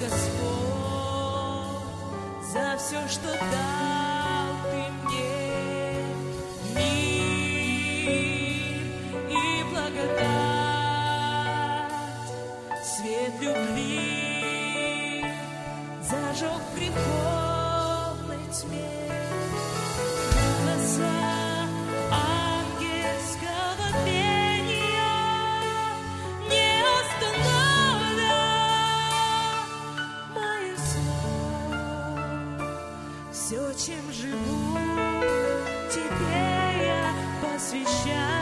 Господь, за все, что дал Ты мне. Мир и благодать, свет любви зажег приход. Все, чем живу, тебе я посвящаю.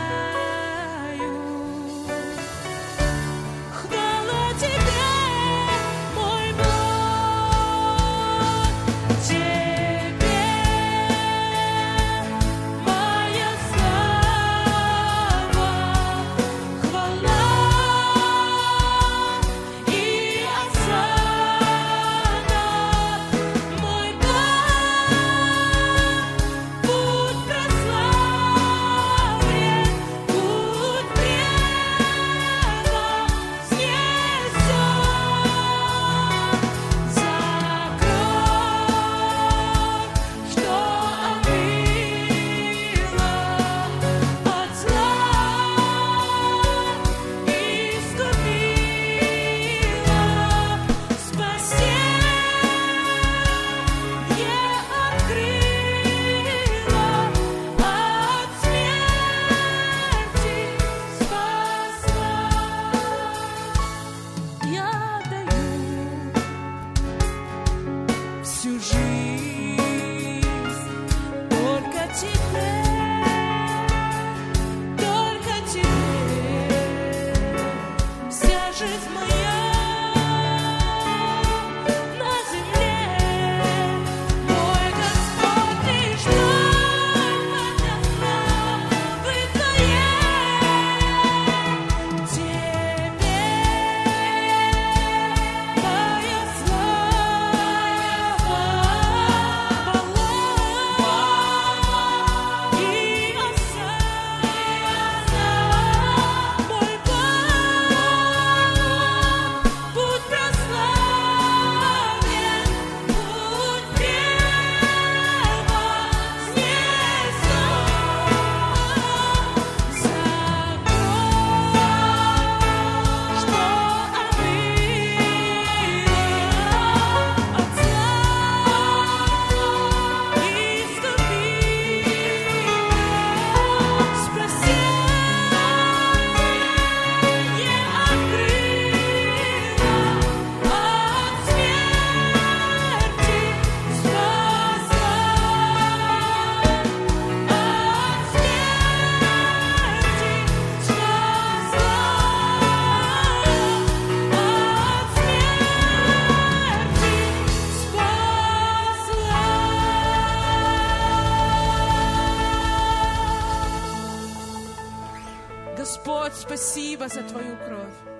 Just my Господь, спасибо за Твою кровь.